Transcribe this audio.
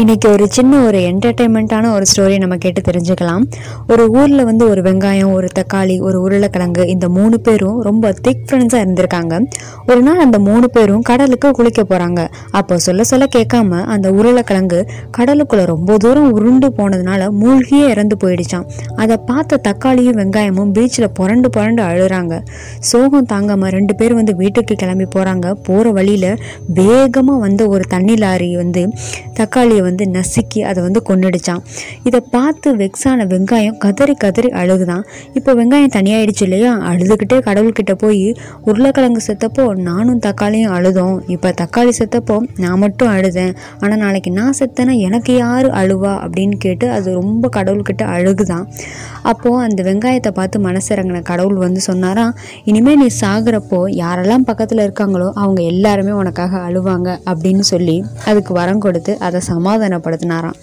இன்னைக்கு ஒரு சின்ன ஒரு என்டர்டெயின்மெண்ட்டான ஒரு ஸ்டோரி நம்ம கேட்டு தெரிஞ்சுக்கலாம். ஒரு ஊரில் வந்து ஒரு வெங்காயம் ஒரு தக்காளி ஒரு உருளைக்கிழங்கு இந்த மூணு பேரும் ரொம்ப திக் ஃப்ரெண்ட்ஸாக இருந்திருக்காங்க. ஒரு நாள் அந்த மூணு பேரும் கடலுக்கு குளிக்க போகிறாங்க அப்போ சொல்ல சொல்ல கேட்காம அந்த உருளைக்கிழங்கு கடலுக்குள்ளே ரொம்ப தூரம் உருண்டு போனதுனால மூழ்கியே இறந்து போயிடுச்சான் அதை பார்த்த தக்காளியும் வெங்காயமும் பீச்சில் புரண்டு புரண்டு அழுகிறாங்க சோகம் தாங்காமல் ரெண்டு பேரும் வந்து வீட்டுக்கு கிளம்பி போகிறாங்க போகிற வழியில் வேகமாக வந்த ஒரு தண்ணி லாரி வந்து தக்காளியை வந்து நசுக்கி அதை வந்து கொன்னுடுச்சான் இதை பார்த்து வெக்ஸான வெங்காயம் கதறி கதறி அழுகுதான் இப்போ வெங்காயம் தனியாயிடுச்சு இல்லையா? அழுதுகிட்டே கடவுள்கிட்ட போய் உருளைக்கிழங்கு செத்தப்போ நானும் தக்காளியும் அழுதோம். இப்போ தக்காளி செத்தப்போ நான் மட்டும் அழுதேன். ஆனால் நாளைக்கு நான் செத்தேன்னா எனக்கு யார் அழுவா? அப்படின்னு கேட்டு அது ரொம்ப கடவுள்கிட்ட அழுகுதான் அப்போது அந்த வெங்காயத்தை பார்த்து மனசிறங்கின கடவுள் வந்து சொன்னாராம் இனிமேல் நீ சாகுறப்போ யாரெல்லாம் பக்கத்தில் இருக்காங்களோ அவங்க எல்லாருமே உனக்காக அழுவாங்க அப்படின்னு சொல்லி அதுக்கு வரம் கொடுத்து அதை சமாதானப்படுத்தினாராம்.